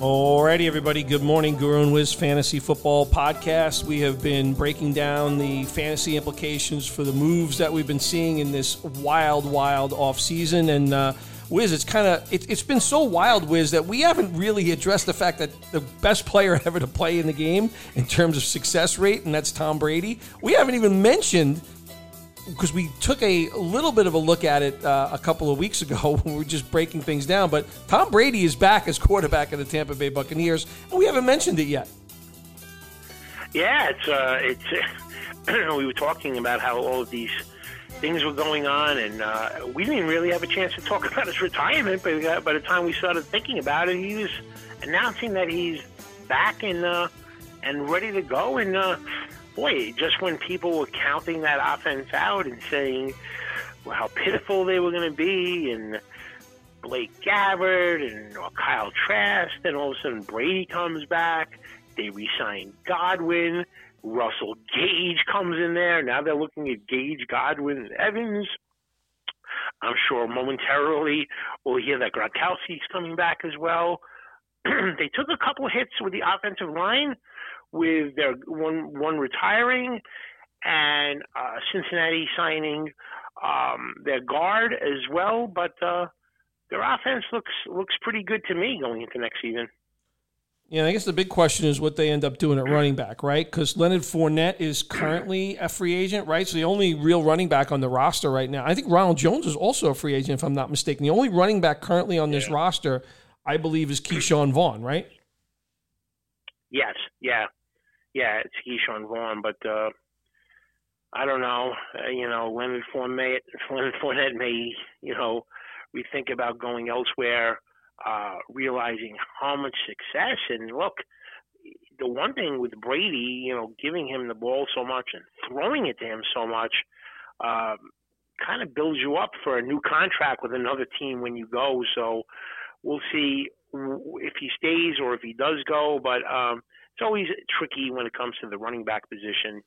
Alrighty, everybody. Good morning, Guru and Wiz Fantasy Football Podcast. We have been breaking down the fantasy implications for the moves that we've been seeing in this wild, wild off season. And uh, Wiz, it's kind of it, it's been so wild, Wiz, that we haven't really addressed the fact that the best player ever to play in the game in terms of success rate, and that's Tom Brady. We haven't even mentioned because we took a little bit of a look at it uh, a couple of weeks ago when we were just breaking things down. But Tom Brady is back as quarterback of the Tampa Bay Buccaneers, and we haven't mentioned it yet. Yeah, it's uh, it's. we were talking about how all of these things were going on, and uh, we didn't really have a chance to talk about his retirement. But by the time we started thinking about it, he was announcing that he's back and uh, and ready to go, and. Boy, just when people were counting that offense out and saying well, how pitiful they were going to be, and Blaine Gabbert and Kyle Trask, then all of a sudden Brady comes back. They re-sign Godwin. Russell Gage comes in there. Now they're looking at Gage, Godwin, and Evans. I'm sure momentarily we'll hear that Gronkowski's coming back as well. they took a couple hits with the offensive line, with their one one retiring and uh, Cincinnati signing um, their guard as well. But uh, their offense looks looks pretty good to me going into next season. Yeah, I guess the big question is what they end up doing at running back, right? Because Leonard Fournette is currently a free agent, right? So the only real running back on the roster right now, I think Ronald Jones is also a free agent, if I'm not mistaken. The only running back currently on this yeah. roster, I believe, is Ke'Shawn Vaughn, right? Yes, yeah yeah, it's Ke'Shawn Vaughn, but uh, I don't know. Uh, you know, Leonard Fournette, Leonard Fournette may, you know, rethink about going elsewhere, uh, realizing how much success. And look, the one thing with Brady, you know, giving him the ball so much and throwing it to him so much, um, kind of builds you up for a new contract with another team when you go. So we'll see if he stays or if he does go. But um, it's always tricky when it comes to the running back position.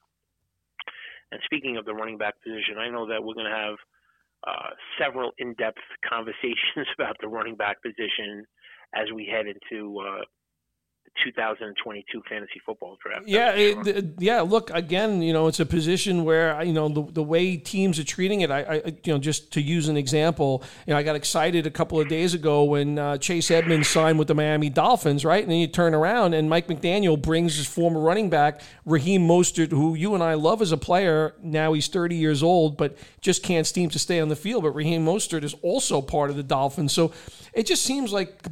And speaking of the running back position, I know that we're going to have uh, several in-depth conversations about the running back position as we head into uh, 2022 fantasy football draft. Yeah, it, yeah. Look, again, you know, it's a position where you know the, the way teams are treating it. I, I, you know, just to use an example, you know, I got excited a couple of days ago when uh, Chase Edmonds signed with the Miami Dolphins, right? And then you turn around and Mike McDaniel brings his former running back Raheem Mostert, who you and I love as a player. Now he's 30 years old, but just can't seem to stay on the field. But Raheem Mostert is also part of the Dolphins, so it just seems like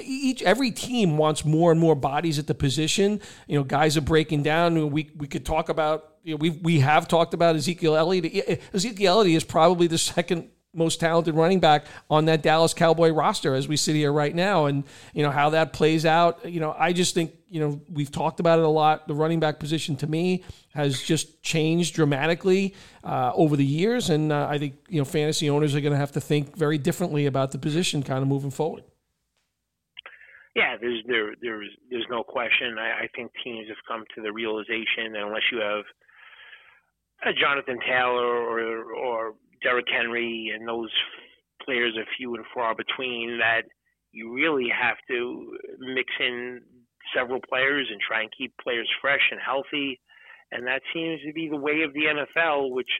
each every team wants more and more bodies at the position. You know, guys are breaking down. We we could talk about. You know, we we have talked about Ezekiel Elliott. Ezekiel Elliott is probably the second most talented running back on that Dallas Cowboy roster as we sit here right now. And, you know, how that plays out, you know, I just think, you know, we've talked about it a lot. The running back position to me has just changed dramatically uh, over the years. And uh, I think, you know, fantasy owners are going to have to think very differently about the position kind of moving forward. Yeah, there's there there's there's no question. I, I think teams have come to the realization that unless you have a Jonathan Taylor or or Derrick Henry and those players are few and far between that you really have to mix in several players and try and keep players fresh and healthy. And that seems to be the way of the NFL, which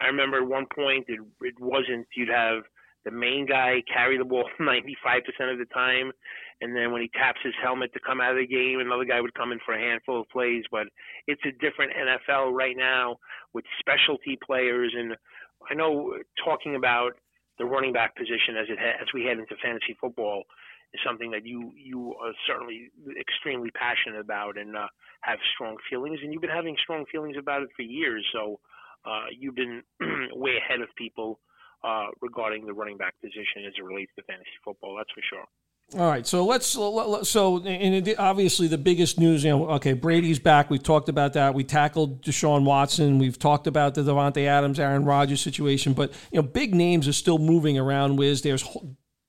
I remember at one point it, it wasn't. You'd have the main guy carry the ball 95% of the time. And then when he taps his helmet to come out of the game, another guy would come in for a handful of plays. But it's a different NFL right now with specialty players. And I know talking about the running back position as it ha- as we head into fantasy football is something that you you are certainly extremely passionate about and uh, have strong feelings. And you've been having strong feelings about it for years. So uh, you've been way ahead of people uh, regarding the running back position as it relates to fantasy football. That's for sure. All right, so let's so and obviously the biggest news, you know, okay, Brady's back. We've talked about that. We tackled Deshaun Watson. We've talked about the Davante Adams, Aaron Rodgers situation, but you know, big names are still moving around. Wiz, there's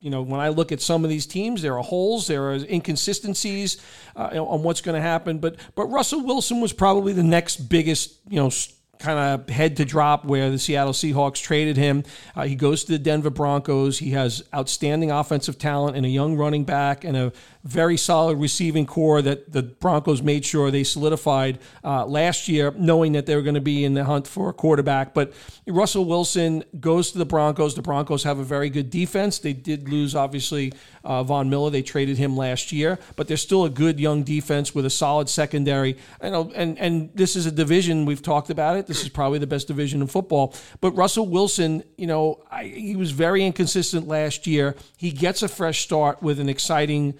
you know, when I look at some of these teams, there are holes, there are inconsistencies uh, on what's going to happen. But but Russell Wilson was probably the next biggest, you know kind of head to drop where the Seattle Seahawks traded him. Uh, he goes to the Denver Broncos. He has outstanding offensive talent and a young running back and a very solid receiving corps that the Broncos made sure they solidified uh, last year, knowing that they were going to be in the hunt for a quarterback. But Russell Wilson goes to the Broncos. The Broncos have a very good defense. They did lose, obviously, uh, Von Miller. They traded him last year, but they're still a good young defense with a solid secondary. And, and, and this is a division, we've talked about it. This is probably the best division in football. But Russell Wilson, you know, I, he was very inconsistent last year. He gets a fresh start with an exciting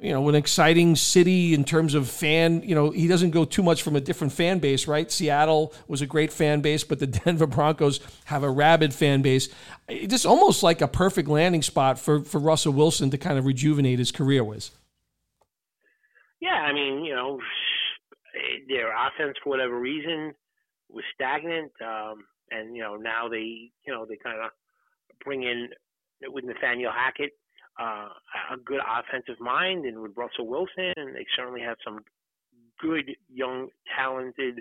you know, an exciting city in terms of fan. You know, he doesn't go too much from a different fan base, right? Seattle was a great fan base, but the Denver Broncos have a rabid fan base. It's almost like a perfect landing spot for for Russell Wilson to kind of rejuvenate his career with. Yeah, I mean, you know, their offense for whatever reason was stagnant, um, and you know now they, you know, they kind of bring in with Nathaniel Hackett uh, a good offensive mind and with Russell Wilson, and they certainly have some good young talented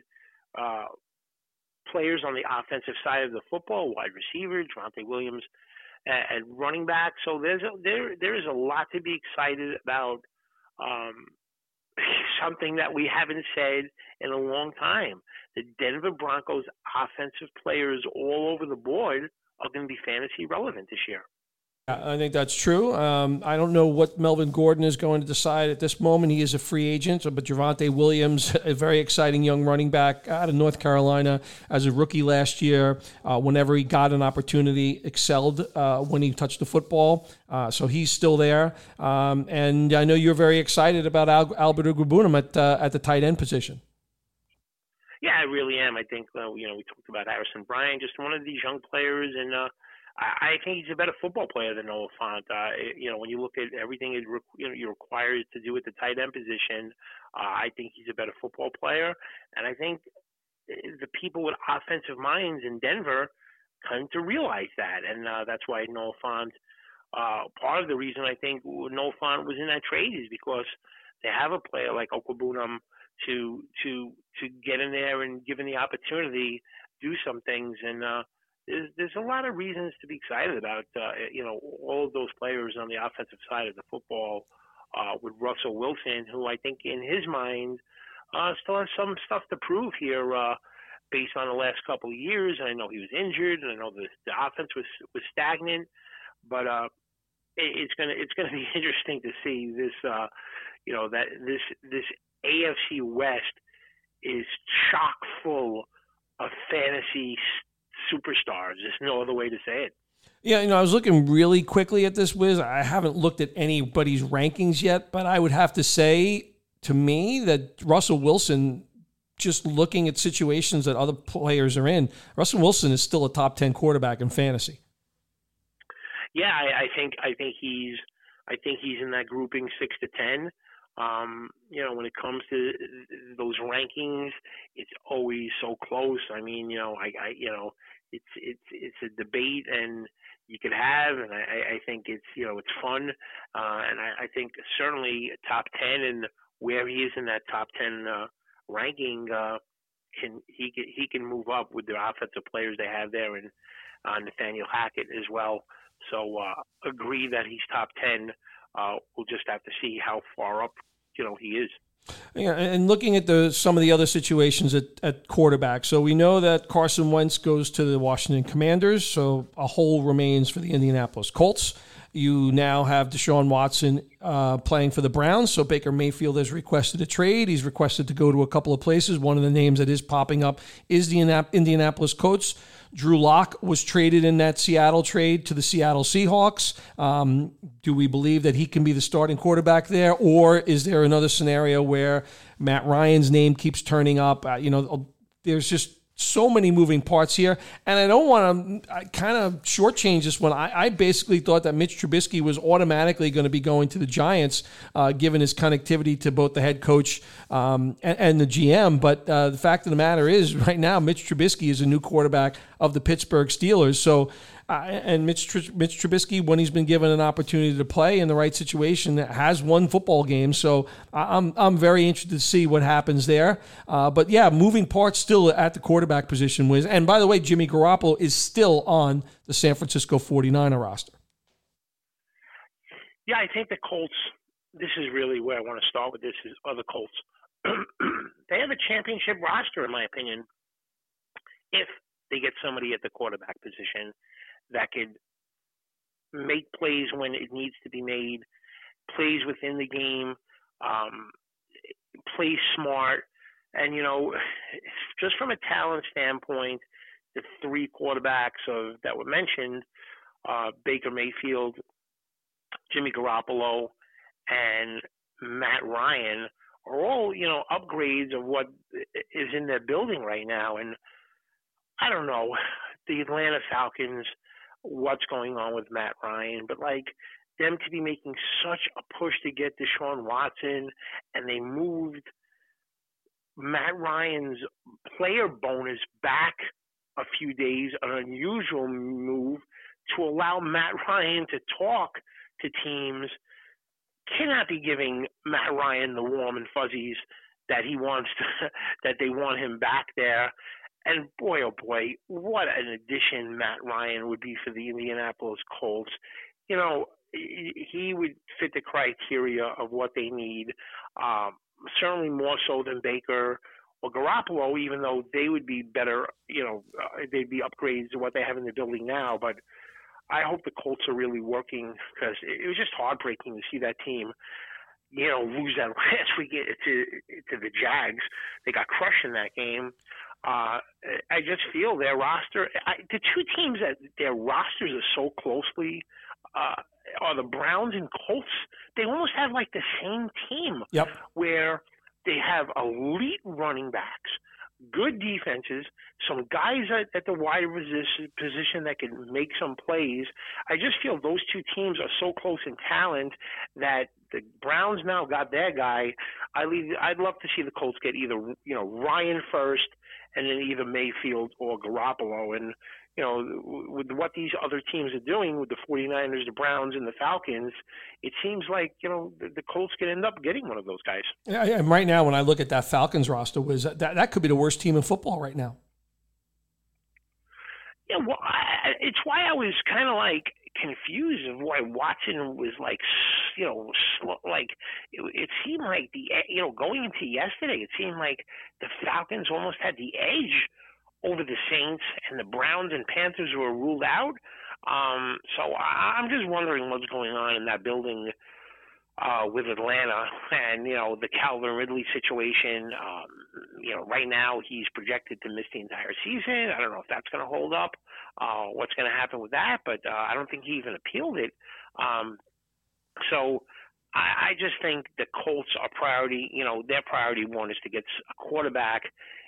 uh, players on the offensive side of the football, wide receiver, Javonte Williams and running back. So there's a, there there is a lot to be excited about. Um, something that we haven't said in a long time. The Denver Broncos offensive players all over the board are going to be fantasy relevant this year. I think that's true. Um, I don't know what Melvin Gordon is going to decide at this moment. He is a free agent, but Javonte Williams, a very exciting young running back out of North Carolina as a rookie last year. Uh, whenever he got an opportunity, excelled uh, when he touched the football. Uh, so he's still there. Um, and I know you're very excited about Al- Albert Okwuegbunam at uh, at the tight end position. Yeah, I really am. I think uh, you know we talked about Harrison Bryant, just one of these young players, and uh, I, think he's a better football player than Noah Fant. Uh, you know, when you look at everything it, you know, you're to do at the tight end position, uh, I think he's a better football player. And I think the people with offensive minds in Denver come to realize that, and uh, that's why Noah Fant. Uh, part of the reason I think Noah Fant was in that trade is because they have a player like Okwuegbunam to to to get in there and given the opportunity do some things and uh there's there's a lot of reasons to be excited about uh, you know all of those players on the offensive side of the football uh, with Russell Wilson, who I think in his mind uh, still has some stuff to prove here uh, based on the last couple of years. I know he was injured, and I know the, the offense was was stagnant, but uh, it, it's gonna it's gonna be interesting to see this uh, you know that this this AFC West is chock full of fantasy superstars. There's no other way to say it. Yeah, you know, I was looking really quickly at this, Wiz. I haven't looked at anybody's rankings yet, but I would have to say to me that Russell Wilson, just looking at situations that other players are in, Russell Wilson is still a top ten quarterback in fantasy. Yeah, I, I think I think he's I think he's in that grouping six to ten. Um, you know, when it comes to those rankings, it's always so close. I mean, you know, I, I you know, it's it's it's a debate and you can have, and I, I think it's you know it's fun, uh, and I, I think certainly top ten and where he is in that top ten uh, ranking, uh, can he can he can move up with the offensive players they have there, and uh, Nathaniel Hackett as well. So uh, agree that he's top ten. Uh, we'll just have to see how far up you know he is. Yeah, and looking at the some of the other situations at, at quarterback, so we know that Carson Wentz goes to the Washington Commanders, so a hole remains for the Indianapolis Colts. You now have Deshaun Watson uh, playing for the Browns, so Baker Mayfield has requested a trade. He's requested to go to a couple of places. One of the names that is popping up is the Indianapolis Colts. Drew Lock was traded in that Seattle trade to the Seattle Seahawks. Um, do we believe that he can be the starting quarterback there, or is there another scenario where Matt Ryan's name keeps turning up? Uh, you know, there's just so many moving parts here, and I don't want to kind of shortchange this one. I, I, basically thought that Mitch Trubisky was automatically going to be going to the Giants, uh, given his connectivity to both the head coach um, and, and, the GM. But uh, the fact of the matter is, right now, Mitch Trubisky is a new quarterback of the Pittsburgh Steelers. So uh, and Mitch, Mitch Trubisky, when he's been given an opportunity to play in the right situation, has won football games. So I'm, I'm very interested to see what happens there. Uh, but yeah, moving parts still at the quarterback position. Wiz, and by the way, Jimmy Garoppolo is still on the San Francisco 49er roster. Yeah, I think the Colts this is really where I want to start with this is other Colts. they have a championship roster, in my opinion, if they get somebody at the quarterback position that could make plays when it needs to be made, plays within the game, um, play smart, and you know, just from a talent standpoint, the three quarterbacks of that were mentioned, uh, Baker Mayfield, Jimmy Garoppolo, and Matt Ryan are all you know upgrades of what is in their building right now. And I don't know the Atlanta Falcons, what's going on with Matt Ryan, but like them to be making such a push to get Deshaun Watson, and they moved Matt Ryan's player bonus back a few days, an unusual move to allow Matt Ryan to talk to teams cannot be giving Matt Ryan the warm and fuzzies that he wants to, that they want him back there. And boy, oh boy, what an addition Matt Ryan would be for the Indianapolis Colts. You know, he would fit the criteria of what they need, um, certainly more so than Baker or Garoppolo, even though they would be better, you know, uh, they'd be upgrades to what they have in the building now. But I hope the Colts are really working because it was just heartbreaking to see that team, you know, lose that last week to to the Jags. They got crushed in that game. Uh, I just feel their roster. I, the two teams that their rosters are so closely uh, are the Browns and Colts. They almost have like the same team. Yep. Where they have elite running backs good defenses, some guys at, at the wide position that can make some plays. I just feel those two teams are so close in talent that the Browns now got their guy. I leave, I'd love to see the Colts get either you know Ryan first, and then either Mayfield or Garoppolo. And you know, with what these other teams are doing with the 49ers, the Browns, and the Falcons, it seems like, you know, the, the Colts could end up getting one of those guys. Yeah, and right now, when I look at that Falcons roster, Wiz uh, that, that could be the worst team in football right now. Yeah, well, I, it's why I was kind of like confused of why Watson was like, you know, like it, it seemed like the, you know, going into yesterday, it seemed like the Falcons almost had the edge over the Saints and the Browns and Panthers were ruled out. Um, so I'm just wondering what's going on in that building uh, with Atlanta and you know the Calvin Ridley situation. Um, you know, right now he's projected to miss the entire season. I don't know if that's going to hold up. Uh, what's going to happen with that? But uh, I don't think he even appealed it. Um, so I, I just think the Colts are priority. You know, their priority one is to get a quarterback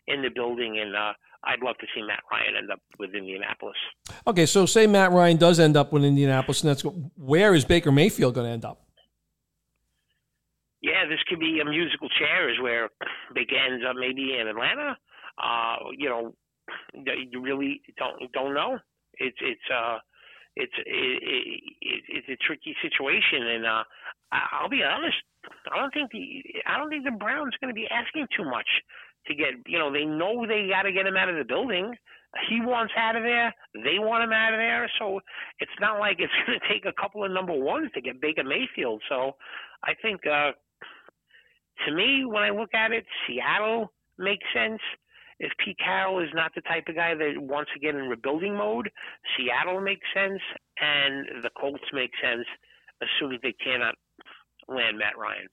in the building and. Uh, I'd love to see Matt Ryan end up with Indianapolis. Okay, so say Matt Ryan does end up with Indianapolis, and that's where is Baker Mayfield going to end up? Yeah, this could be a musical chairs where Baker ends up maybe in Atlanta. Uh, you know, you really don't don't know. It's it's uh it's it, it, it's a tricky situation, and uh, I'll be honest. I don't think the I don't think the Browns going to be asking too much to get, you know, they know they got to get him out of the building. He wants out of there. They want him out of there. So it's not like it's going to take a couple of number ones to get Baker Mayfield. So I think, uh, to me, when I look at it, Seattle makes sense. If Pete Carroll is not the type of guy that wants to get in rebuilding mode, Seattle makes sense, and the Colts make sense as soon as they cannot land Matt Ryan.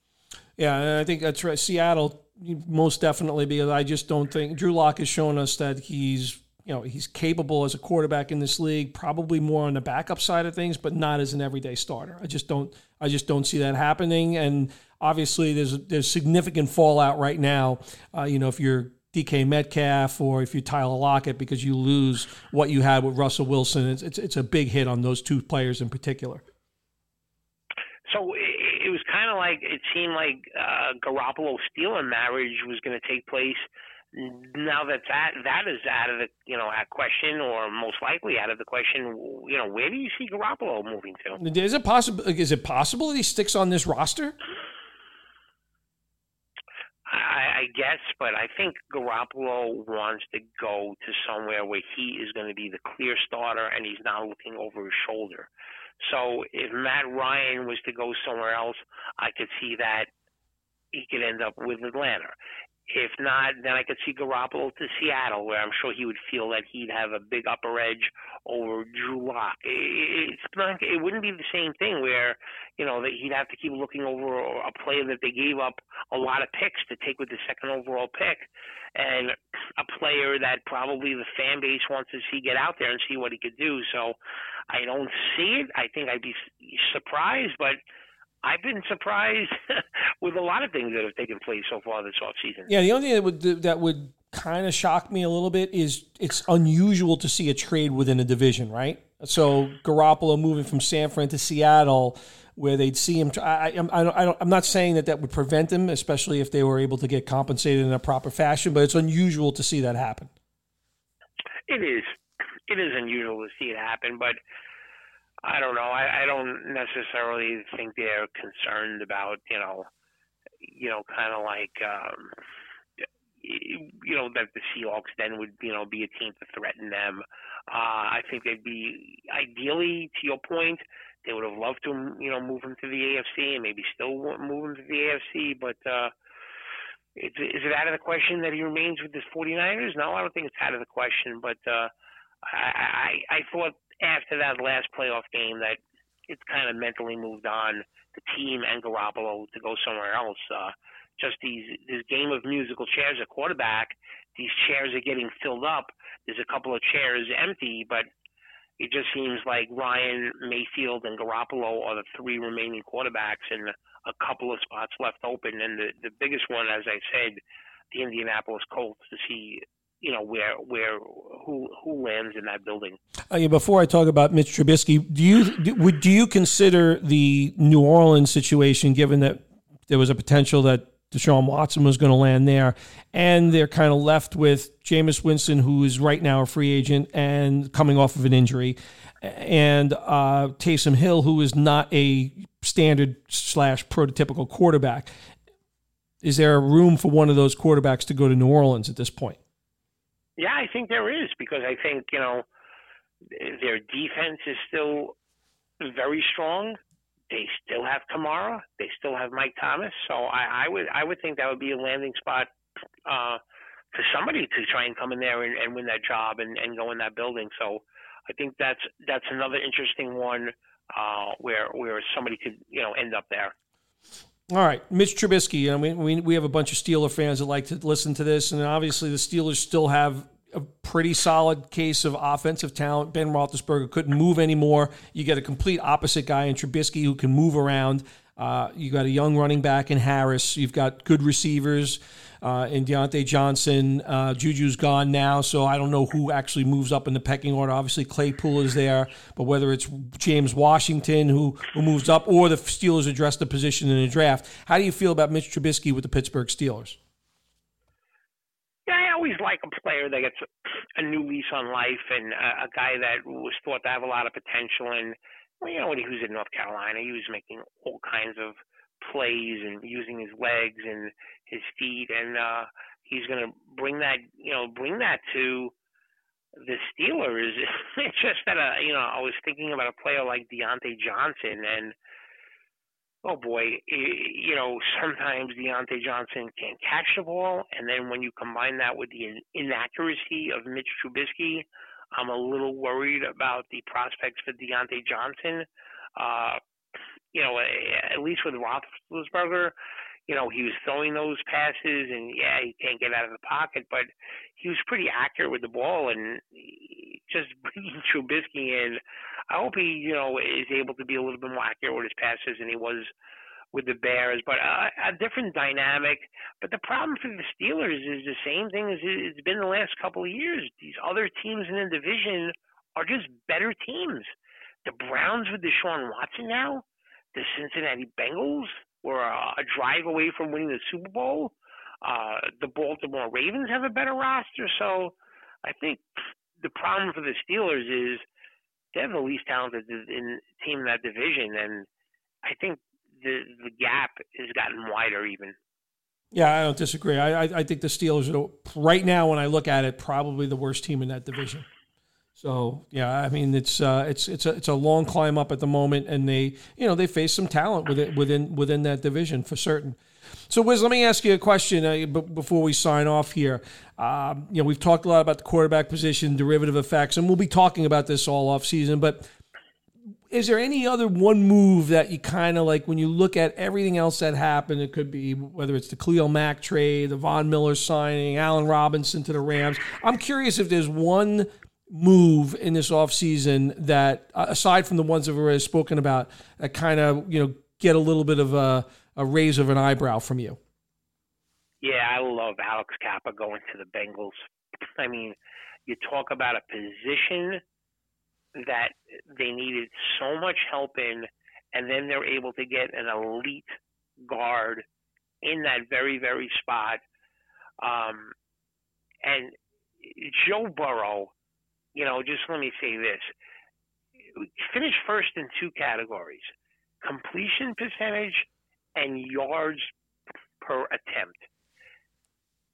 Yeah, I think that's right. Seattle, most definitely, because I just don't think Drew Lock has shown us that he's you know he's capable as a quarterback in this league, probably more on the backup side of things, but not as an everyday starter. I just don't I just don't see that happening. And obviously, there's there's significant fallout right now. Uh, you know, if you're DK Metcalf or if you Tyler Lockett because you lose what you had with Russell Wilson, it's it's, it's a big hit on those two players in particular. So it was kind of like it seemed like uh, Garoppolo stealing marriage was going to take place. Now that that that is out of the you know at question or most likely out of the question, you know where do you see Garoppolo moving to? Is it possible? Is it possible that he sticks on this roster? I, I guess, but I think Garoppolo wants to go to somewhere where he is going to be the clear starter and he's not looking over his shoulder. So if Matt Ryan was to go somewhere else, I could see that he could end up with Atlanta. If not, then I could see Garoppolo to Seattle, where I'm sure he would feel that he'd have a big upper edge over Drew Lock. It's not, it wouldn't be the same thing where, you know, that he'd have to keep looking over a player that they gave up a lot of picks to take with the second overall pick, and a player that probably the fan base wants to see get out there and see what he could do. So I don't see it. I think I'd be surprised, but I've been surprised with a lot of things that have taken place so far this offseason. Yeah, the only thing that would that would kind of shock me a little bit is it's unusual to see a trade within a division, right? So Garoppolo moving from San Fran to Seattle, where they'd see him. I, I, I I'm not saying that that would prevent him, especially if they were able to get compensated in a proper fashion. But it's unusual to see that happen. It is. It is unusual to see it happen, but I don't know. I, I don't necessarily think they're concerned about you know, you know, kind of like um, you know that the Seahawks then would you know be a team to threaten them. Uh, I think they'd be ideally to your point. They would have loved to you know move him to the AFC and maybe still move him to the AFC, but. uh is, is it out of the question that he remains with the 49ers? No, I don't think it's out of the question. But uh, I, I I thought after that last playoff game that it's kind of mentally moved on the team and Garoppolo to go somewhere else. Uh, just these this game of musical chairs at quarterback. These chairs are getting filled up. There's a couple of chairs empty, but it just seems like Ryan Mayfield and Garoppolo are the three remaining quarterbacks, and a couple of spots left open. And the the biggest one, as I said, the Indianapolis Colts to see you know where where who who lands in that building. Uh, yeah, before I talk about Mitch Trubisky, do you do, would do you consider the New Orleans situation, given that there was a potential that Deshaun Watson was going to land there, and they're kind of left with Jameis Winston, who is right now a free agent and coming off of an injury, and uh, Taysom Hill, who is not a standard slash prototypical quarterback. Is there room for one of those quarterbacks to go to New Orleans at this point? Yeah, I think there is because I think you know their defense is still very strong. They still have Kamara. They still have Mike Thomas. So I, I would I would think that would be a landing spot uh, for somebody to try and come in there and, and win that job and, and go in that building. So I think that's that's another interesting one uh, where where somebody could you know end up there. All right, Mitch Trubisky. You know, we, we, we have a bunch of Steeler fans that like to listen to this, and obviously the Steelers still have a pretty solid case of offensive talent. Ben Roethlisberger couldn't move anymore. You get a complete opposite guy in Trubisky who can move around. Uh, you got a young running back in Harris. You've got good receivers uh, in Diontae Johnson. Uh, Juju's gone now, so I don't know who actually moves up in the pecking order. Obviously, Claypool is there, but whether it's James Washington who, who moves up or the Steelers address the position in the draft, how do you feel about Mitch Trubisky with the Pittsburgh Steelers? Yeah, I always like a player that gets a new lease on life and a, a guy that was thought to have a lot of potential. And well, you know, when he was in North Carolina, he was making all kinds of plays and using his legs and his feet, and uh, he's going to bring that, you know, bring that to the Steelers. it's just that, uh, you know, I was thinking about a player like Diontae Johnson, and oh boy, you know, sometimes Diontae Johnson can't catch the ball, and then when you combine that with the inaccuracy of Mitch Trubisky, I'm a little worried about the prospects for Diontae Johnson. Uh, you know, at least with Roethlisberger, you know, he was throwing those passes, and yeah, he can't get out of the pocket, but he was pretty accurate with the ball, and just bringing Trubisky in, I hope he, you know, is able to be a little bit more accurate with his passes than he was with the Bears, but uh, a different dynamic. But the problem for the Steelers is the same thing as it's been the last couple of years. These other teams in the division are just better teams. The Browns with Deshaun Watson now, the Cincinnati Bengals were a, drive away from winning the Super Bowl. Uh, the Baltimore Ravens have a better roster, so I think the problem for the Steelers is they're the least talented in, team in that division, and I think the the gap has gotten wider even. Yeah, I don't disagree. I, I, I think the Steelers are right now, when I look at it, probably the worst team in that division. So yeah, I mean it's uh, it's it's a it's a long climb up at the moment, and they you know they face some talent within within within that division for certain. So Wiz, let me ask you a question uh, b- before we sign off here. Um, you know we've talked a lot about the quarterback position, derivative effects, and we'll be talking about this all off season. But is there any other one move that you kind of like when you look at everything else that happened? It could be whether it's the Khalil Mack trade, the Von Miller signing, Allen Robinson to the Rams. I'm curious if there's one move in this offseason that, uh, aside from the ones that we've already spoken about, that kind of, you know, get a little bit of a, a raise of an eyebrow from you? Yeah, I love Alex Cappa going to the Bengals. I mean, you talk about a position that they needed so much help in, and then they're able to get an elite guard in that very, very spot. Um, and Joe Burrow you know, just let me say this. Finish first in two categories completion percentage and yards per attempt.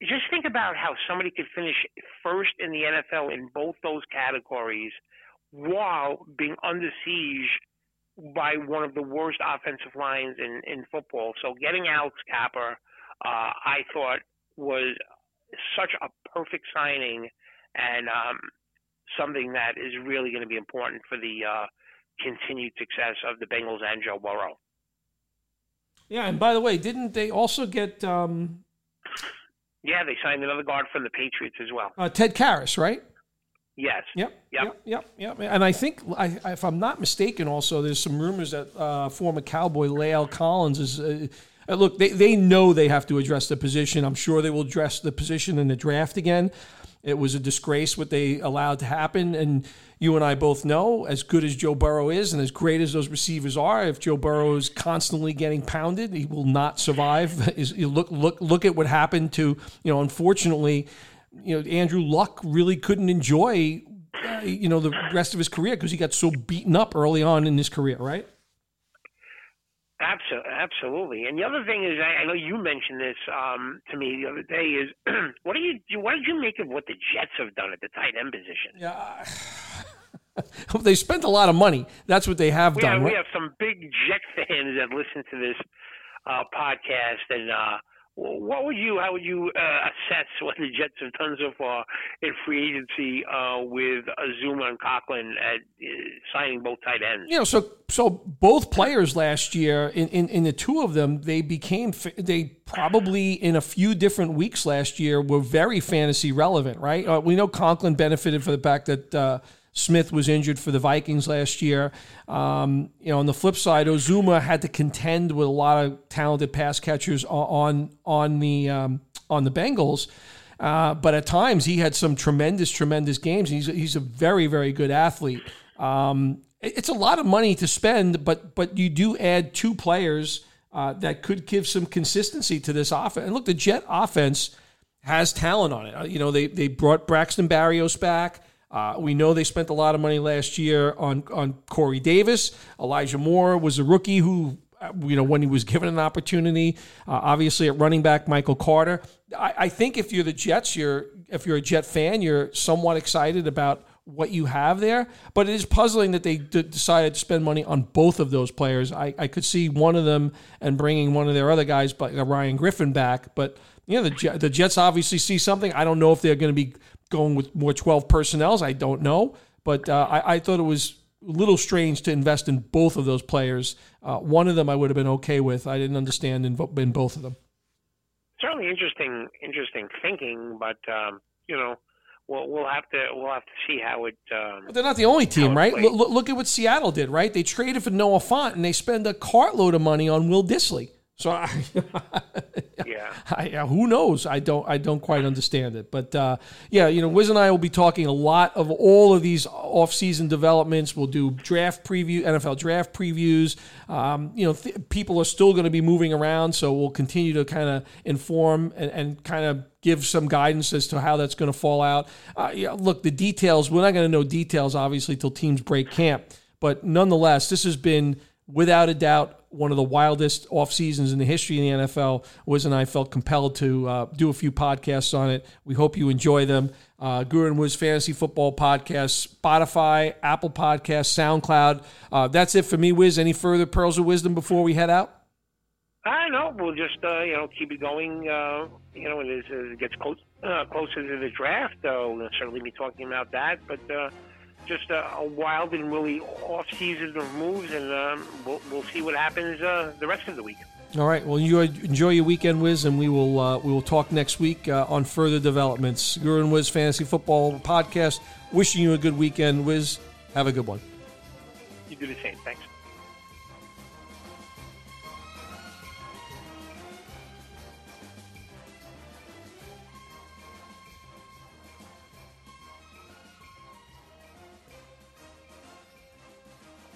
Just think about how somebody could finish first in the NFL in both those categories while being under siege by one of the worst offensive lines in, in football. So getting Alex Cappa, uh, I thought was such a perfect signing. And um, something that is really going to be important for the uh, continued success of the Bengals and Joe Burrow. Yeah, and by the way, didn't they also get? Um, yeah, they signed another guard from the Patriots as well. Uh, Ted Karras, right? Yes. Yep. Yep. Yep. Yep. And I think, I, if I'm not mistaken, also there's some rumors that uh, former Cowboy La'el Collins is. Uh, uh, look, they, they know they have to address the position. I'm sure they will address the position in the draft again. It was a disgrace what they allowed to happen. And you and I both know, as good as Joe Burrow is and as great as those receivers are, if Joe Burrow is constantly getting pounded, he will not survive. Look look look at what happened to you know. Unfortunately, you know Andrew Luck really couldn't enjoy uh, you know the rest of his career because he got so beaten up early on in his career, right? Absolutely. And the other thing is, I, I know you mentioned this um, to me the other day. Is what do you what did you make of what the Jets have done at the tight end position? Yeah. they spent a lot of money. That's what they have we done. Have, right? We have some big Jet fans that listen to this uh, podcast, and uh, what would you, how would you uh, assess what the Jets have done so far in free agency uh, with Uzomah and Conklin at uh, signing both tight ends? You know, so so both players last year, in, in, in the two of them, they became they probably in a few different weeks last year were very fantasy relevant, right? Uh, we know Conklin benefited for the fact that uh, Smith was injured for the Vikings last year. Um, you know, on the flip side, Uzomah had to contend with a lot of talented pass catchers on on the um, on the Bengals. Uh, but at times he had some tremendous, tremendous games. He's he's a very, very good athlete. Um, it's a lot of money to spend, but but you do add two players uh, that could give some consistency to this offense. And look, the Jet offense has talent on it. Uh, you know, they they brought Braxton Barrios back. Uh, we know they spent a lot of money last year on on Corey Davis. Elijah Moore was a rookie who, uh, you know, when he was given an opportunity. Uh, obviously, at running back, Michael Carter. I, I, think if you're the Jets, you're if you're a Jet fan, you're somewhat excited about what you have there. But it is puzzling that they d- decided to spend money on both of those players. I, I could see one of them and bringing one of their other guys, like Ryan Griffin, back, but. You know, the, the Jets obviously see something. I don't know if they're going to be going with more 12 personnels. I don't know. But uh, I, I, thought it was a little strange to invest in both of those players. Uh, one of them I would have been okay with. I didn't understand in, in both of them. Certainly interesting, interesting thinking, but um, you know, we'll, we'll have to we'll have to see how it. Um, but they're not the only team, right? Look, look, at what Seattle did, right? They traded for Noah Fant and they spend a cartload of money on Will Dissly. So I, I, who knows? I don't I don't quite understand it, but uh, yeah, you know, Wiz and I will be talking a lot of all of these off-season developments. We'll do draft preview, NFL draft previews. Um, you know, th- people are still going to be moving around, so we'll continue to kind of inform and, and kind of give some guidance as to how that's going to fall out. Uh, yeah, look, the details. We're not going to know details obviously till teams break camp, but nonetheless, this has been without a doubt one of the wildest off seasons in the history of the NFL. Wiz and I felt compelled to uh, do a few podcasts on it. We hope you enjoy them. Uh, Guru and Wiz Fantasy Football Podcast, Spotify, Apple Podcast, SoundCloud. Uh, that's it for me, Wiz. Any further pearls of wisdom before we head out? I know. We'll just uh, you know keep it going. Uh, you know, it gets close, uh, closer to the draft, uh, we'll certainly be talking about that. But just a, a wild and really off season of moves, and um, we'll, we'll see what happens uh, the rest of the week. All right. Well, you enjoy your weekend, Wiz, and we will uh, we will talk next week uh, on further developments. Guru and Wiz Fantasy Football Podcast. Wishing you a good weekend, Wiz. Have a good one. You do the same. Thanks.